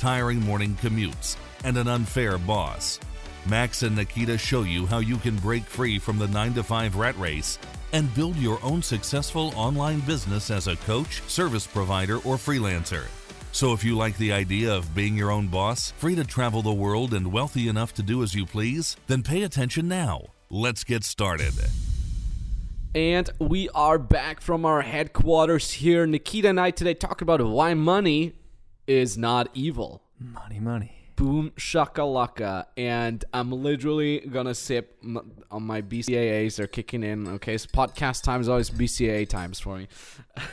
tiring morning commutes, and an unfair boss? Max and Nikita show you how you can break free from the 9 to 5 rat race and build your own successful online business as a coach, service provider, or freelancer. So, if you like the idea of being your own boss, free to travel the world, and wealthy enough to do as you please, then pay attention now. Let's get started. And we are back from our headquarters here. Nikita and I today talk about why money is not evil. Money, money. Boom shakalaka. And I'm literally gonna sip m- on my BCAAs. They're kicking in. Okay, so podcast time is always BCAA times for me,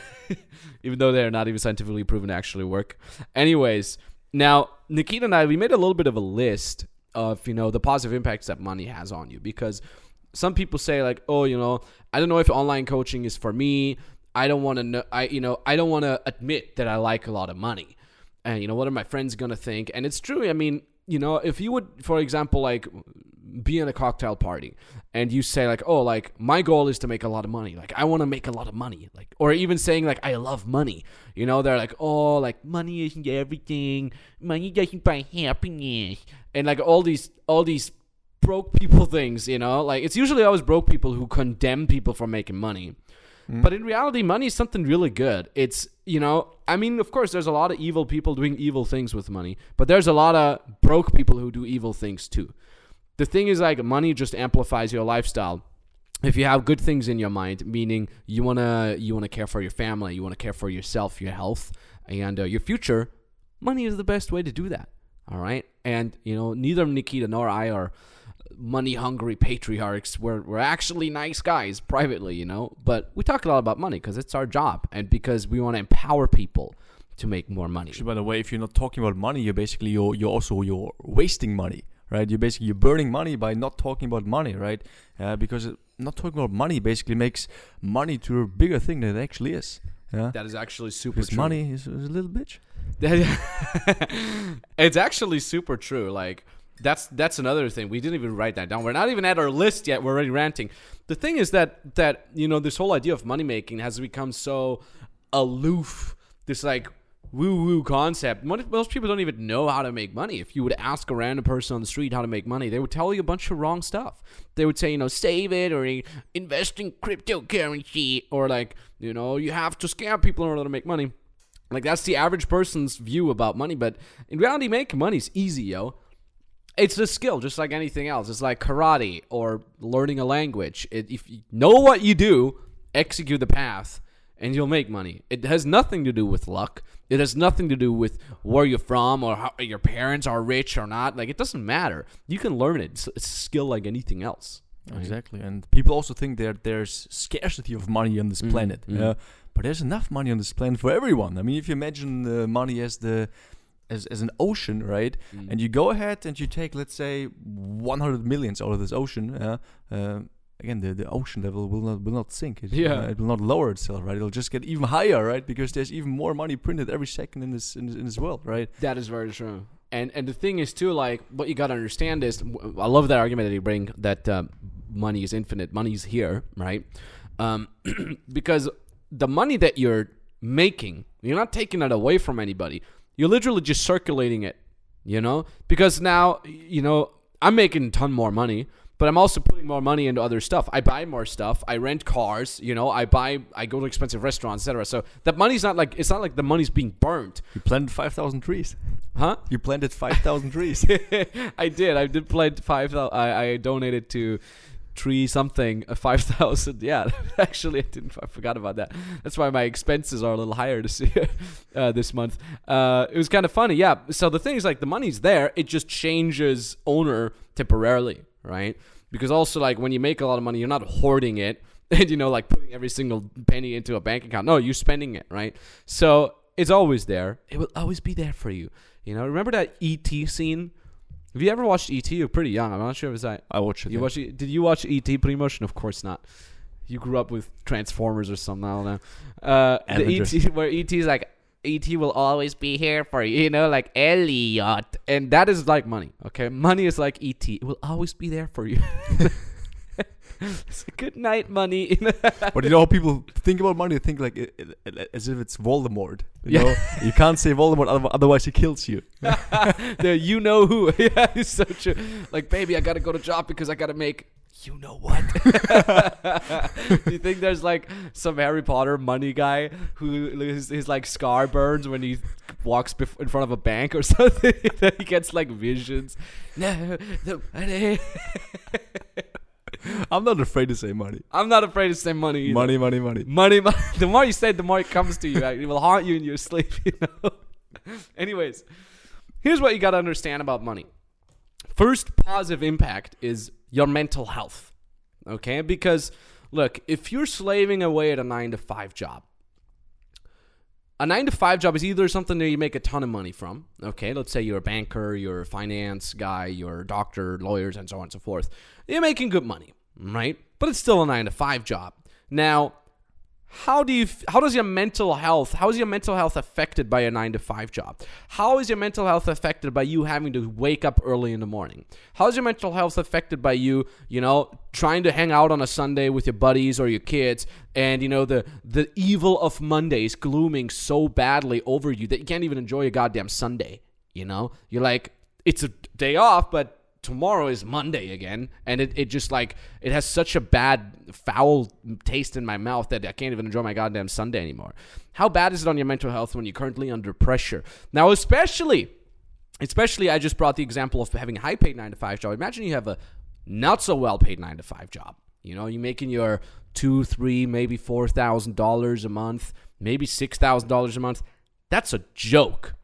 even though they're not even scientifically proven to actually work. Anyways, now Nikita and I we made a little bit of a list of you know the positive impacts that money has on you because some people say like oh you know i don't know if online coaching is for me i don't want to know i you know i don't want to admit that i like a lot of money and you know what are my friends gonna think? And it's true i mean you know if you would for example like be in a cocktail party and you say like oh like my goal is to make a lot of money. Like i want to make a lot of money. Like or even saying like i love money. You know they're like oh like money isn't everything. Money doesn't buy happiness. And like all these all these broke people things you know? Like it's usually always broke people who condemn people for making money but in reality money is something really good. It's you know i mean of course there's a lot of evil people doing evil things with money but there's a lot of broke people who do evil things too. The thing is like money just amplifies your lifestyle. If you have good things in your mind meaning you want to you want to care for your family you want to care for yourself your health and uh, your future money is the best way to do that all right? And you know neither nikita nor i are money hungry patriarchs we're, we're actually nice guys privately you know but we talk a lot about money because it's our job and because we want to empower people to make more money Actually, by the way, if you're not talking about money, you're basically you're, you're also you're wasting money, right? You're basically you're burning money by not talking about money, right? Uh, because not talking about money basically makes money to a bigger thing than it actually is. Yeah, that is actually super because true. money is, is a little bitch. it's actually super true. Like that's that's another thing. We didn't even write that down. We're not even at our list yet. We're already ranting. The thing is that that you know this whole idea of money making has become so aloof. This like woo woo concept. Most people don't even know how to make money. If you would ask a random person on the street how to make money, they would tell you a bunch of wrong stuff. They would say, you know, save it or invest in cryptocurrency or like, you know, you have to scam people in order to make money. Like that's the average person's view about money, but in reality, making money is easy, yo. It's a skill, just like anything else. It's like karate or learning a language. It, if you know what you do, execute the path, and you'll make money. It has nothing to do with luck. It has nothing to do with where you're from or how your parents are rich or not. Like it doesn't matter. You can learn it. It's, it's a skill like anything else. right? Exactly, and people also think that there's scarcity of money on this Mhm, planet. mhm. Yeah, but there's enough money on this planet for everyone. I mean, if you imagine uh, money as the as, as an ocean, right? Mm. and you go ahead and you take let's say 100 millions out of this ocean uh, uh, again the, the ocean level will not will not sink it, Yeah. uh, it will not lower itself right it'll just get even higher right because there's even more money printed every second in this in this, in this world right That is very true. And and the thing is too, like what you gotta understand is, I love that argument that you bring that um, money is infinite, money is here, right? Um, because the money that you're making, you're not taking it away from anybody. You're literally just circulating it, you know. Because now, you know, I'm making a ton more money, but I'm also putting more money into other stuff. I buy more stuff. I rent cars. You know, I buy, I go to expensive restaurants, etc. So that money's not like it's not like the money's being burnt, you planted 5000 trees huh? you planted 5000 trees I did. I did plant five. thou- I, I donated to tree something five thousand. Yeah, actually, I didn't. I forgot about that. That's why my expenses are a little higher to see uh, this month. Uh, it was kind of funny. Yeah. So the thing is, like, the money's there. It just changes owner temporarily, right? Because also, like, when you make a lot of money, you're not hoarding it. And you know, like putting every single penny into a bank account. No, you're spending it, right? So it's always there. It will always be there for you. You know, remember that ET scene? Have you ever watched ET? You're pretty young. I'm not sure if it's that. I watched it. You yeah. watch? Did you watch ET Primotion? Of course not. You grew up with Transformers or something. I don't know. Uh, the ET where ET is like ET will always be here for you. You know, like Elliot, and that is like money. Okay, money is like ET. It will always be there for you. it's a good night, money. But you know how people think about money? They think like it, it- it- as if it's Voldemort. You Yeah. know, you can't say Voldemort, otherwise he kills you. the you know who. yeah, it's so true. Like, baby, I gotta go to job because I gotta make you know what. Do you think there's like some Harry Potter money guy who his, his like scar burns when he walks bef- in front of a bank or something? he gets like visions. No, the money. I'm not afraid to say money. I'm not afraid to say money. Either. Money, money, money. Money, money. The more you say it, the more it comes to you. It will haunt you in your sleep, you know? Anyways, here's what you got to understand about money. First positive impact is your mental health. Okay? Because, look, if you're slaving away at a nine to five job, a nine to five job is either something that you make a ton of money from. Okay, let's say you're a banker, you're a finance guy, you're a doctor, lawyers, and so on and so forth. You're making good money, right? But it's still a nine to five job. Now, how do you? How does your mental health? How is your mental health affected by a nine to five job? How is your mental health affected by you having to wake up early in the morning? How is your mental health affected by you, you know, trying to hang out on a Sunday with your buddies or your kids, and you know the the evil of Mondays glooming so badly over you that you can't even enjoy a goddamn Sunday. You know, you're like, it's a day off, but tomorrow is Monday again, and it, it just like it has such a bad foul taste in my mouth that I can't even enjoy my goddamn Sunday anymore. How bad is it on your mental health when you're currently under pressure? Now, especially, especially, I just brought the example of having a high paid nine to five job. Imagine you have a not so well paid nine to five job. You know, you're making your two, three, maybe four thousand dollars a month, maybe six thousand dollars a month. That's a joke.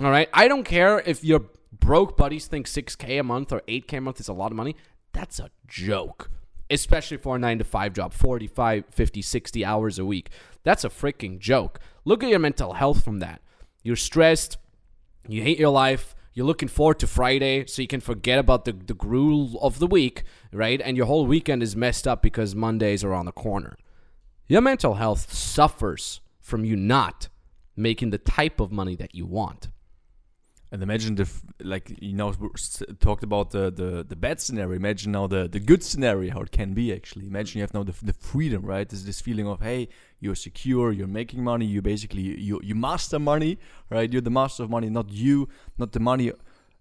All right. I don't care if your broke buddies think 6K a month or 8K a month is a lot of money. That's a joke. Especially for a 9 to 5 job, 45, 50, 60 hours a week. That's a freaking joke. Look at your mental health from that. You're stressed. You hate your life. You're looking forward to Friday so you can forget about the, the gruel of the week, right? And your whole weekend is messed up because Mondays are on the corner. Your mental health suffers from you not making the type of money that you want. And imagine the like you know talked about the, the the bad scenario. Imagine now the the good scenario how it can be actually. Imagine you have now the, the freedom, right? There's this feeling of hey, you're secure, you're making money, you basically you you master money, right? You're the master of money, not you, not the money.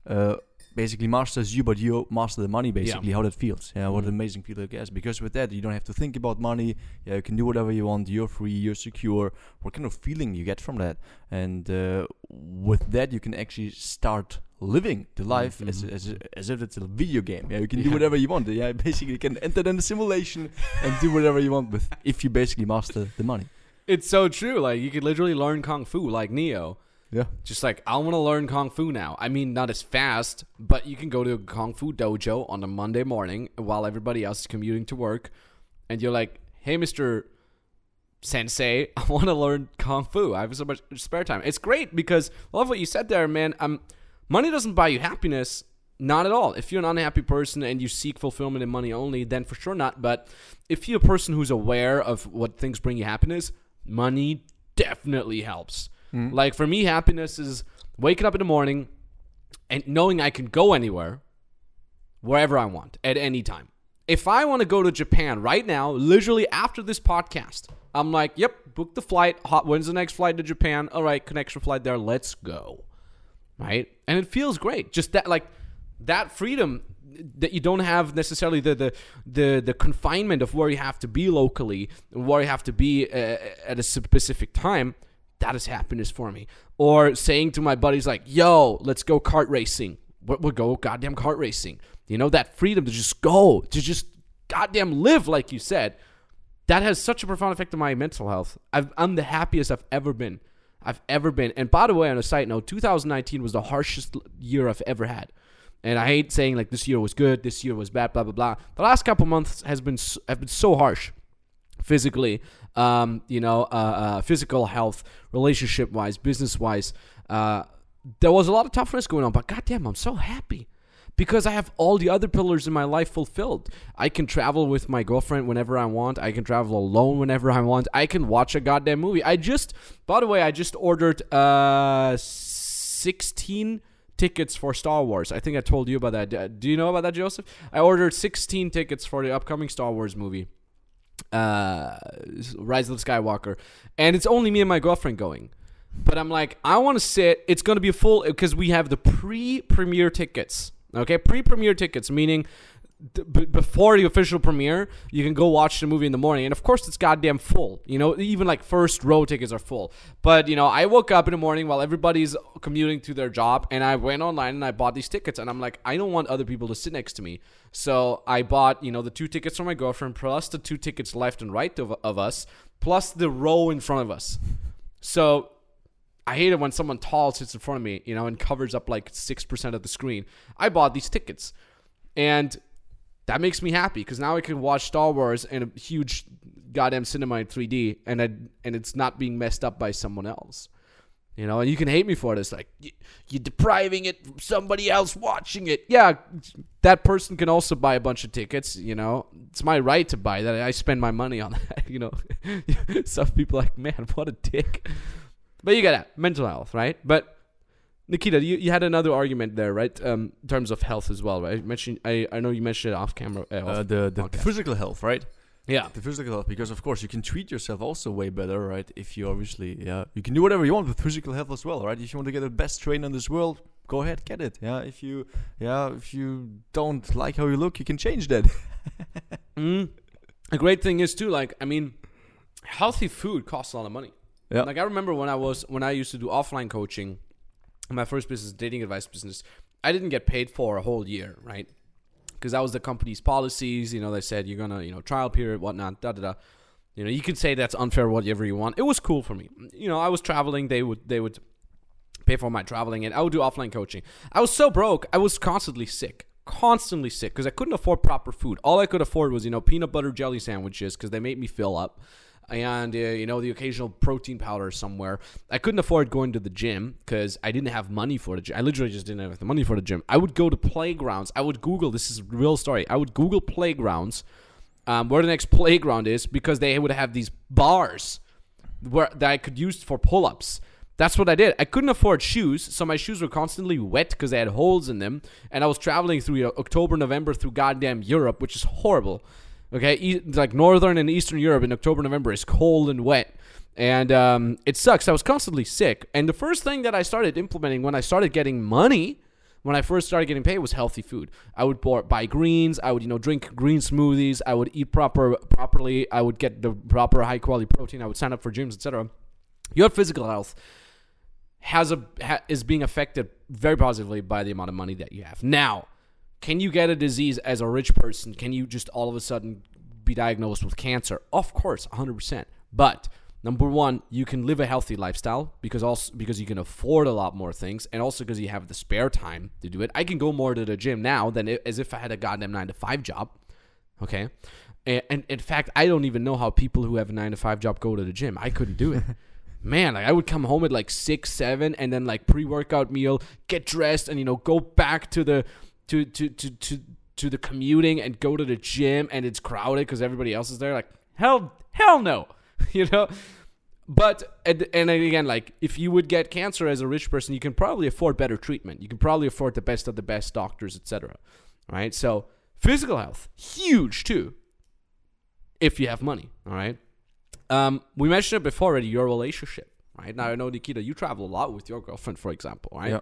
Uh, basically masters you, but you master the money. Basically, how that feels. Yeah, what an Mhm. amazing feeling, I guess. Because with that, you don't have to think about money. Yeah, you can do whatever you want. You're free. You're secure. What kind of feeling you get from that? And uh, with that, you can actually start living the life as, Mhm. as as if it's a video game. Yeah, you can do whatever you want. Yeah, basically, you can enter in the simulation and do whatever you want with if you basically master the money. It's so true. Like you could literally learn kung fu like Neo. Yeah. Just like I want to learn kung fu now. I mean, not as fast, but you can go to a kung fu dojo on a Monday morning while everybody else is commuting to work, and you're like, "Hey, Mister Sensei, I want to learn kung fu. I have so much spare time." It's great because I love what you said there, man. Um, money doesn't buy you happiness. Not at all. If you're an unhappy person and you seek fulfillment in money only, then for sure not. But if you're a person who's aware of what things bring you happiness, money definitely helps. Mm. Like for me, happiness is waking up in the morning and knowing I can go anywhere, wherever I want, at any time. If I want to go to Japan right now, literally after this podcast, I'm like, yep, book the flight. Hot, when's the next flight to Japan? All right, connection flight there. Let's go. Right? And it feels great. Just that, like, that freedom that you don't have necessarily the the the, the confinement of where you have to be locally, where you have to be uh, at a specific time. That is happiness for me. Or saying to my buddies like, "Yo, let's go kart racing. We'll go goddamn kart racing." You know that freedom to just go, to just goddamn live, like you said. That has such a profound effect on my mental health. I've, I'm the happiest I've ever been. I've ever been. And by the way, on a side note, 2019 was the harshest year I've ever had. And I hate saying like this year was good, this year was bad, blah blah blah. The last couple months has been have been so harsh, physically, um, you know, uh, uh, physical health, relationship wise, business wise. Uh, there was a lot of toughness going on, but goddamn, I'm so happy because I have all the other pillars in my life fulfilled. I can travel with my girlfriend whenever I want. I can travel alone whenever I want. I can watch a goddamn movie. I just, by the way, I just ordered uh 16 tickets for Star Wars. I think I told you about that. Do you know about that, Joseph? I ordered 16 tickets for the upcoming Star Wars movie, uh, Rise of the Skywalker, and it's only me and my girlfriend going. But I'm like, I want to sit. It's going to be full because we have the pre-premiere tickets. Okay, pre-premiere tickets, meaning before the official premiere, you can go watch the movie in the morning, and of course, it's goddamn full. You know, even like first row tickets are full. But you know, I woke up in the morning while everybody's commuting to their job, and I went online and I bought these tickets, and I'm like, I don't want other people to sit next to me, so I bought you know the two tickets for my girlfriend plus the two tickets left and right of, of us, plus the row in front of us. So I hate it when someone tall sits in front of me, you know, and covers up like 6% of the screen. I bought these tickets. And that makes me happy because now I can watch Star Wars in a huge goddamn cinema in 3D and I, and it's not being messed up by someone else. You know, and you can hate me for this. Like, you're depriving it from somebody else watching it. Yeah, that person can also buy a bunch of tickets. You know, it's my right to buy that. I spend my money on that. You know, some people like, man, what a dick. But you get that mental health, right? But Nikita, you, you had another argument there, right? Um, in terms of health as well, right? You mentioned I, I know you mentioned it off camera. Uh, Uh, the the podcast. physical health, right? yeah, The physical health, because of course you can treat yourself also way better, right? If you obviously, yeah, you can do whatever you want with physical health as well, right? If you want to get the best trainer in this world, go ahead, get it. Yeah, if you, yeah, if you don't like how you look, you can change that. mm. a great thing is too, like I mean, healthy food costs a lot of money. Yeah. Like I remember when I was when I used to do offline coaching, my first business, dating advice business, I didn't get paid for a whole year, right? Because that was the company's policies. You know, they said you're gonna, you know, trial period, whatnot, da da da. You know, you could say that's unfair, whatever you want. It was cool for me. You know, I was traveling. They would they would pay for my traveling, and I would do offline coaching. I was so broke. I was constantly sick, constantly sick, because I couldn't afford proper food. All I could afford was you know peanut butter jelly sandwiches because they made me fill up and uh, you know the occasional protein powder somewhere. I couldn't afford going to the gym because I didn't have money for the gym. I literally just didn't have the money for the gym. I would go to playgrounds. I would Google. This is a real story. I would Google playgrounds, um, where the next playground is because they would have these bars where that I could use for pull-ups. That's what I did. I couldn't afford shoes, so my shoes were constantly wet because they had holes in them, and I was traveling through uh, October, November through goddamn Europe, which is horrible. Okay, e- like northern and eastern Europe in October, November is cold and wet, and um, it sucks. I was constantly sick, and the first thing that I started implementing when I started getting money, when I first started getting paid, was healthy food. I would bu- buy greens. I would you know drink green smoothies. I would eat proper properly. I would get the proper high quality protein. I would sign up for gyms, etc. Your physical health has a ha, is being affected very positively by the amount of money that you have. Now, can you get a disease as a rich person? Can you just all of a sudden be diagnosed with cancer? Of course, 100%. But number 1, you can live a healthy lifestyle because also because you can afford a lot more things and also because you have the spare time to do it. I can go more to the gym now than i- as if I had a goddamn 9 to 5 job. Okay? And, and in fact, I don't even know how people who have a 9 to 5 job go to the gym. I couldn't do it. man, like I would come home at like six, seven, and then like pre-workout meal, get dressed, and you know go back to the to to to to to the commuting and go to the gym, and it's crowded because everybody else is there. Like hell, hell no, you know. But and, and again, like if you would get cancer as a rich person, you can probably afford better treatment. You can probably afford the best of the best doctors, etc. Right? So physical health, huge too. If you have money, all right. Um, we mentioned it before already. Your relationship, right? Now I know Nikita, you travel a lot with your girlfriend, for example, right? Yeah.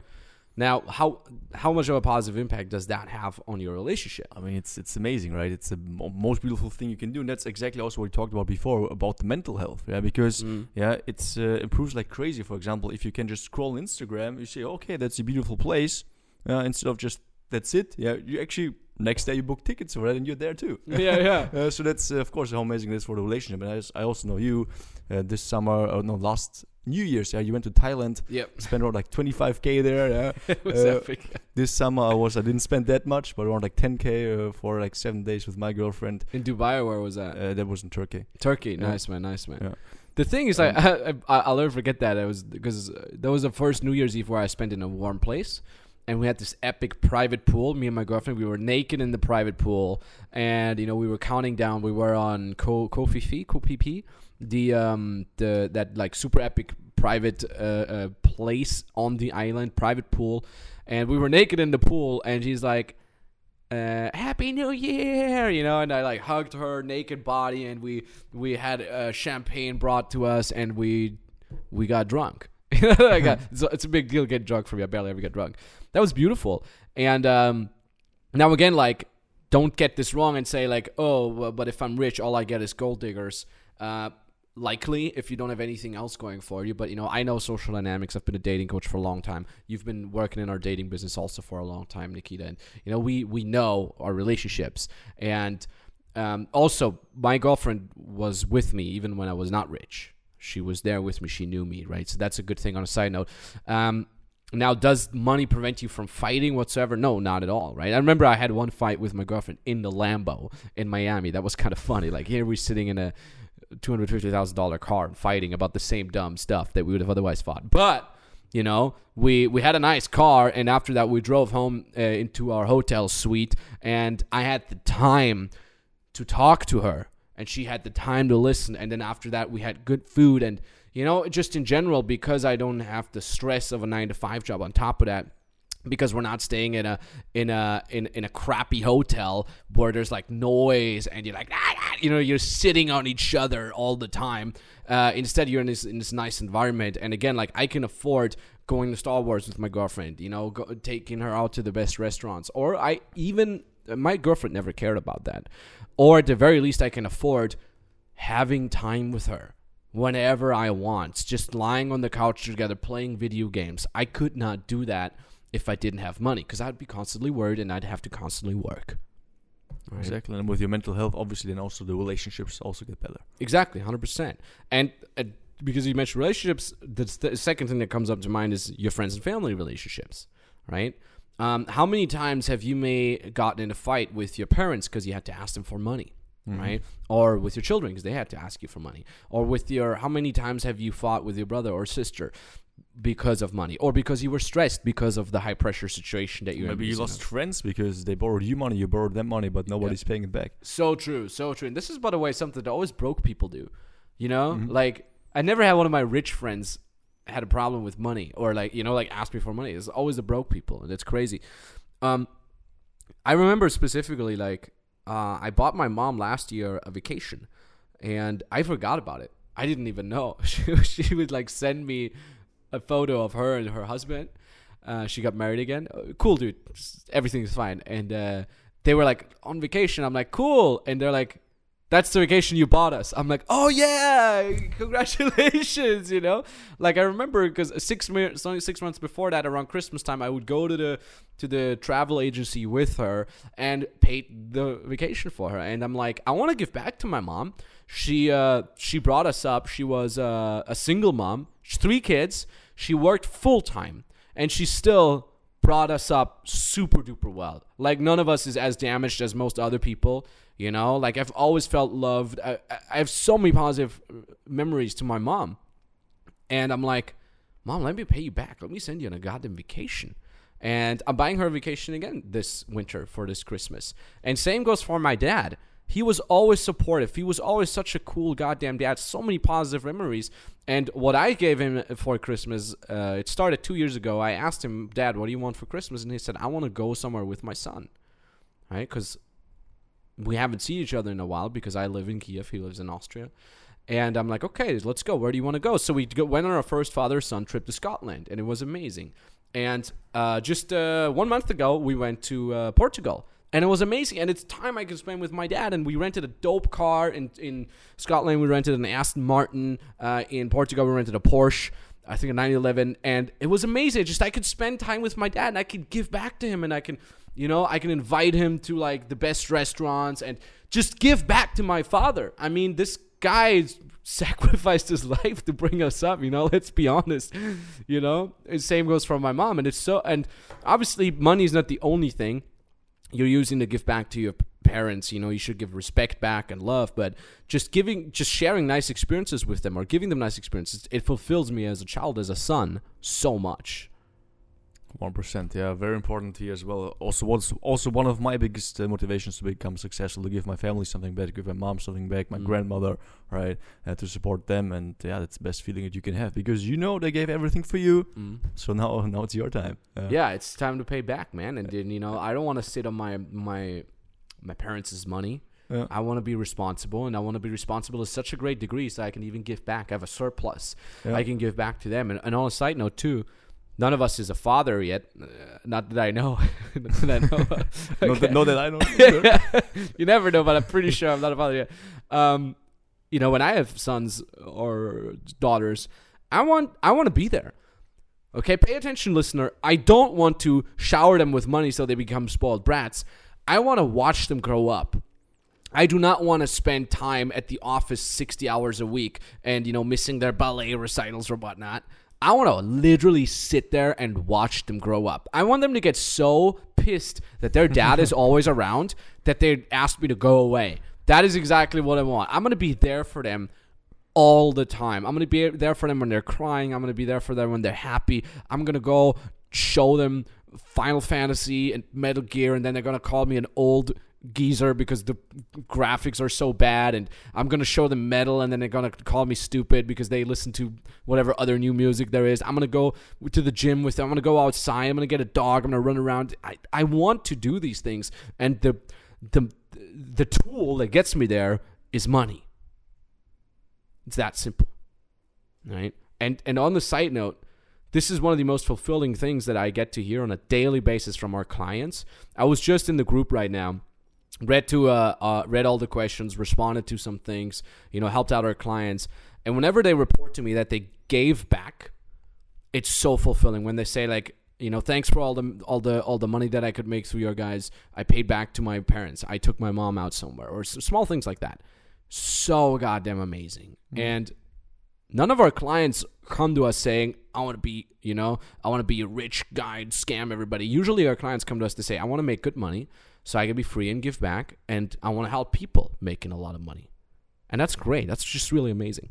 Now, how how much of a positive impact does that have on your relationship? I mean, it's it's amazing, right? It's the most beautiful thing you can do, and that's exactly also what we talked about before about the mental health. Yeah, because Mm. yeah, it's uh, improves like crazy. For example, if you can just scroll Instagram, you say, okay, that's a beautiful place, uh, instead of just that's it. Yeah, you actually next day you book tickets for it, and you're there too. Yeah, yeah. Uh, so that's uh, of course how amazing it is for the relationship. And I, I also know you uh, this summer, or no, last New Year's. Yeah, you went to Thailand, Yep. spent around like 25k there. Yeah, it was Uh, epic. this summer I was I didn't spend that much, but around like 10k uh, for like seven days with my girlfriend. In Dubai, where was that? Uh, that was in Turkey. Turkey. yeah. Nice man, nice man. Yeah. The thing is, I, I I'll never forget that. It was because uh, that was the first New Year's Eve where I spent in a warm place, and we had this epic private pool. Me and my girlfriend, we were naked in the private pool, and you know we were counting down. We were on Ko Kofifi, Kopipi, the um the that like super epic private uh, uh, place on the island, private pool, and we were naked in the pool, and she's like uh, happy new year you know? And i like hugged her naked body and we we had uh, champagne brought to us and we we got drunk. Like, uh, it's, a, it's a big deal to get drunk for me i barely ever get drunk. That was beautiful. And um now again like don't get this wrong and say like oh but if i'm rich all i get is gold diggers. Uh likely if you don't have anything else going for you. But you know, I know social dynamics. I've been a dating coach for a long time. You've been working in our dating business also for a long time, Nikita. And you know, we we know our relationships. And um, also, my girlfriend was with me even when I was not rich. She was there with me. She knew me, right? So that's a good thing. On a side note. Um, now, does money prevent you from fighting whatsoever? No, not at all, right? I remember I had one fight with my girlfriend in the Lambo in Miami. That was kind of funny. Like here we're sitting in a two hundred fifty thousand dollar car and fighting about the same dumb stuff that we would have otherwise fought. But you know, we we had a nice car, and after that, we drove home uh, into our hotel suite, and I had the time to talk to her, and she had the time to listen, and then after that, we had good food, and you know, just in general, because I don't have the stress of a nine to five job on top of that because we're not staying in a in a in, in a crappy hotel where there's like noise and you're like ah, ah, you know you're sitting on each other all the time. Uh, instead you're in this in this nice environment. And again like i can afford going to star wars with my girlfriend you know go, taking her out to the best restaurants. Or i even my girlfriend never cared about that. Or at the very least i can afford having time with her whenever i want just lying on the couch together playing video games. I could not do that if I didn't have money because I'd be constantly worried and I'd have to constantly work. Right? Exactly, and with your mental health, obviously, then also the relationships also get better. Exactly, hundred percent. And uh, because you mentioned relationships, the, the second thing that comes up to mind is your friends and family relationships, right? Um, how many times have you may gotten in a fight with your parents because you had to ask them for money? Mm-hmm. right? Or with your children because they had to ask you for money. Or with your, how many times have you fought with your brother or sister because of money or because you were stressed because of the high pressure situation that you maybe you lost of. friends because they borrowed you money you borrowed them money but nobody's yeah. paying it back. So true so true. And this is by the way something that always broke people do you know? Mm-hmm. like i never had one of my rich friends had a problem with money or like you know like ask me for money. It's always the broke people and it's crazy. Um i remember specifically like uh, i bought my mom last year a vacation and i forgot about it. I didn't even know. She, she would like send me a photo of her and her husband. Uh, she got married again. Uh, cool, dude. Everything's fine. And uh, they were like on vacation. I'm like, cool. And they're like, that's the vacation you bought us. I'm like, oh yeah, congratulations, you know. Like I remember because six months, six months before that, around Christmas time, I would go to the to the travel agency with her and pay the vacation for her. And I'm like, I want to give back to my mom. She uh she brought us up. She was uh, a single mom three kids. She worked full time, and she still brought us up super duper well. Like none of us is as damaged as most other people. You know, like I've always felt loved. I, I have so many positive memories to my mom, and I'm like, Mom, let me pay you back. Let me send you on a goddamn vacation. And I'm buying her a vacation again this winter for this Christmas. And same goes for my dad. He was always supportive. He was always such a cool goddamn dad. So many positive memories. And what I gave him for Christmas, uh, it started two years ago. I asked him, Dad, what do you want for Christmas? And he said, I want to go somewhere with my son. Right? Because we haven't seen each other in a while because I live in Kiev. He lives in Austria. And I'm like, okay, let's go. Where do you want to go? So we went on our first father son trip to Scotland, and it was amazing. And uh, just uh, one month ago, we went to uh, Portugal and it was amazing. And it's time I could spend with my dad. And we rented a dope car in in Scotland. We rented an Aston Martin. Uh, in Portugal, we rented a Porsche. I think a 911, and it was amazing. Just I could spend time with my dad, and I could give back to him, and I can, you know, I can invite him to like the best restaurants, and just give back to my father. I mean, this guy sacrificed his life to bring us up. You know, let's be honest. You know, the same goes for my mom, and it's so. And obviously, money is not the only thing you're using to give back to your parents, you know, you should give respect back and love, but just giving, just sharing nice experiences with them or giving them nice experiences, it fulfills me as a child, as a son, so much. One percent, yeah, very important here as well. Also, what's also one of my biggest uh, motivations to become successful to give my family something back, give my mom something back, my Mm. grandmother, right, uh, to support them, and yeah, that's the best feeling that you can have because you know they gave everything for you. Mm. So now, now it's your time. Uh, yeah, it's time to pay back, man. And then you know, I don't want to sit on my my my parents' money. Yeah. I want to be responsible, and I want to be responsible to such a great degree so I can even give back. I have a surplus. Yeah. I can give back to them. And, and on a side note too, none of us is a father yet. Uh, not that I know. not that I know. Not, that, not that I know. you never know, but I'm pretty sure I'm not a father yet. Um, you know, when I have sons or daughters, I want I want to be there. Okay, pay attention, listener. I don't want to shower them with money so they become spoiled brats. I want to watch them grow up. I do not want to spend time at the office 60 hours a week and, you know, missing their ballet recitals or whatnot. I want to literally sit there and watch them grow up. I want them to get so pissed that their dad is always around that they ask me to go away. That is exactly what I want. I'm going to be there for them all the time. I'm going to be there for them when they're crying. I'm going to be there for them when they're happy. I'm going to go show them Final Fantasy and Metal Gear, and then they're going to call me an old geezer because the graphics are so bad and I'm going to show them metal and then they're going to call me stupid because they listen to whatever other new music there is. I'm going to go to the gym with them. I'm going to go outside. I'm going to get a dog. I'm going to run around. I, I want to do these things and the the the tool that gets me there is money. It's that simple. Right? And and on the side note, this is one of the most fulfilling things that I get to hear on a daily basis from our clients. I was just in the group right now, read to uh, uh read all the questions, responded to some things, you know, helped out our clients. And whenever they report to me that they gave back, it's so fulfilling when they say like, you know, thanks for all the all the all the money that I could make through your guys. I paid back to my parents. I took my mom out somewhere or small things like that. So goddamn amazing. And none of our clients come to us saying, I want to be, you know, I want to be a rich guy and scam everybody. Usually our clients come to us to say, I want to make good money so I can be free and give back. And I want to help people making a lot of money. And that's great. That's just really amazing.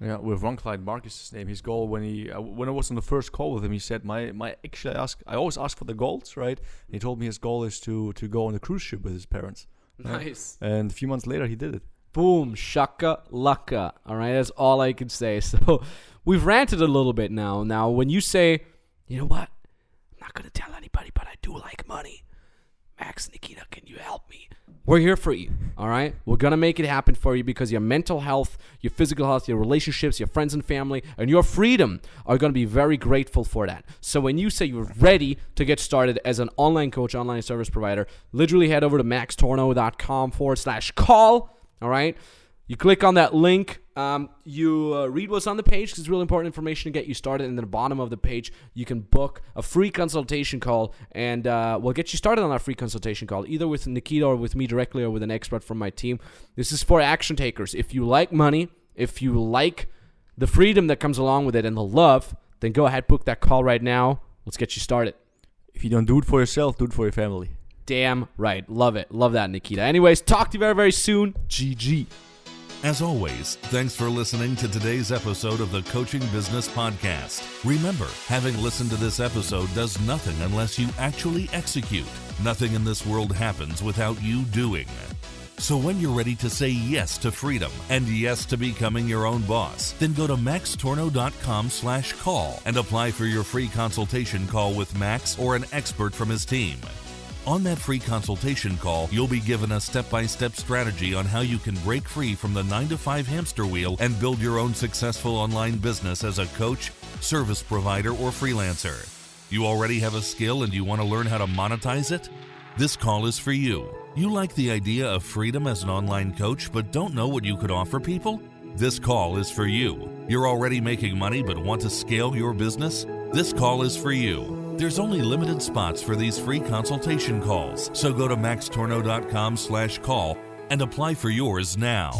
Yeah, with one client, Marcus' name, his goal when he uh, when I was on the first call with him, he said my my actually I ask I always ask for the goals, right? And he told me his goal is to to go on a cruise ship with his parents. Nice. and a few months later he did it. Boom, shaka laka. All right, that's all I can say. So we've ranted a little bit now. Now, when you say, you know what, I'm not gonna tell anybody, but I do like money. Max, Nikita, can you help me? We're here for you. All right, we're gonna make it happen for you because your mental health, your physical health, your relationships, your friends and family, and your freedom are gonna be very grateful for that. So when you say you're ready to get started as an online coach, online service provider, literally head over to maxtornow.com forward slash call. All right. You click on that link. Um, you uh, read what's on the page because it's really important information to get you started. And at the bottom of the page, you can book a free consultation call, and uh, we'll get you started on that free consultation call, either with Nikita or with me directly or with an expert from my team. This is for action takers. If you like money, if you like the freedom that comes along with it, and the love, then go ahead book that call right now. Let's get you started. If you don't do it for yourself, do it for your family. Damn right. Love it. Love that, Nikita. Anyways, talk to you very, very soon. GG. As always, thanks for listening to today's episode of the Coaching Business Podcast. Remember, having listened to this episode does nothing unless you actually execute. Nothing in this world happens without you doing. So when you're ready to say yes to freedom and yes to becoming your own boss, then go to maxtornow.com slash call and apply for your free consultation call with Max or an expert from his team. On that free consultation call, you'll be given a step by step strategy on how you can break free from the 9 to 5 hamster wheel and build your own successful online business as a coach, service provider, or freelancer. You already have a skill and you want to learn how to monetize it? This call is for you. You like the idea of freedom as an online coach but don't know what you could offer people? This call is for you. You're already making money but want to scale your business? This call is for you. There's only limited spots for these free consultation calls, so go to maxtornow.com slash call and apply for yours now.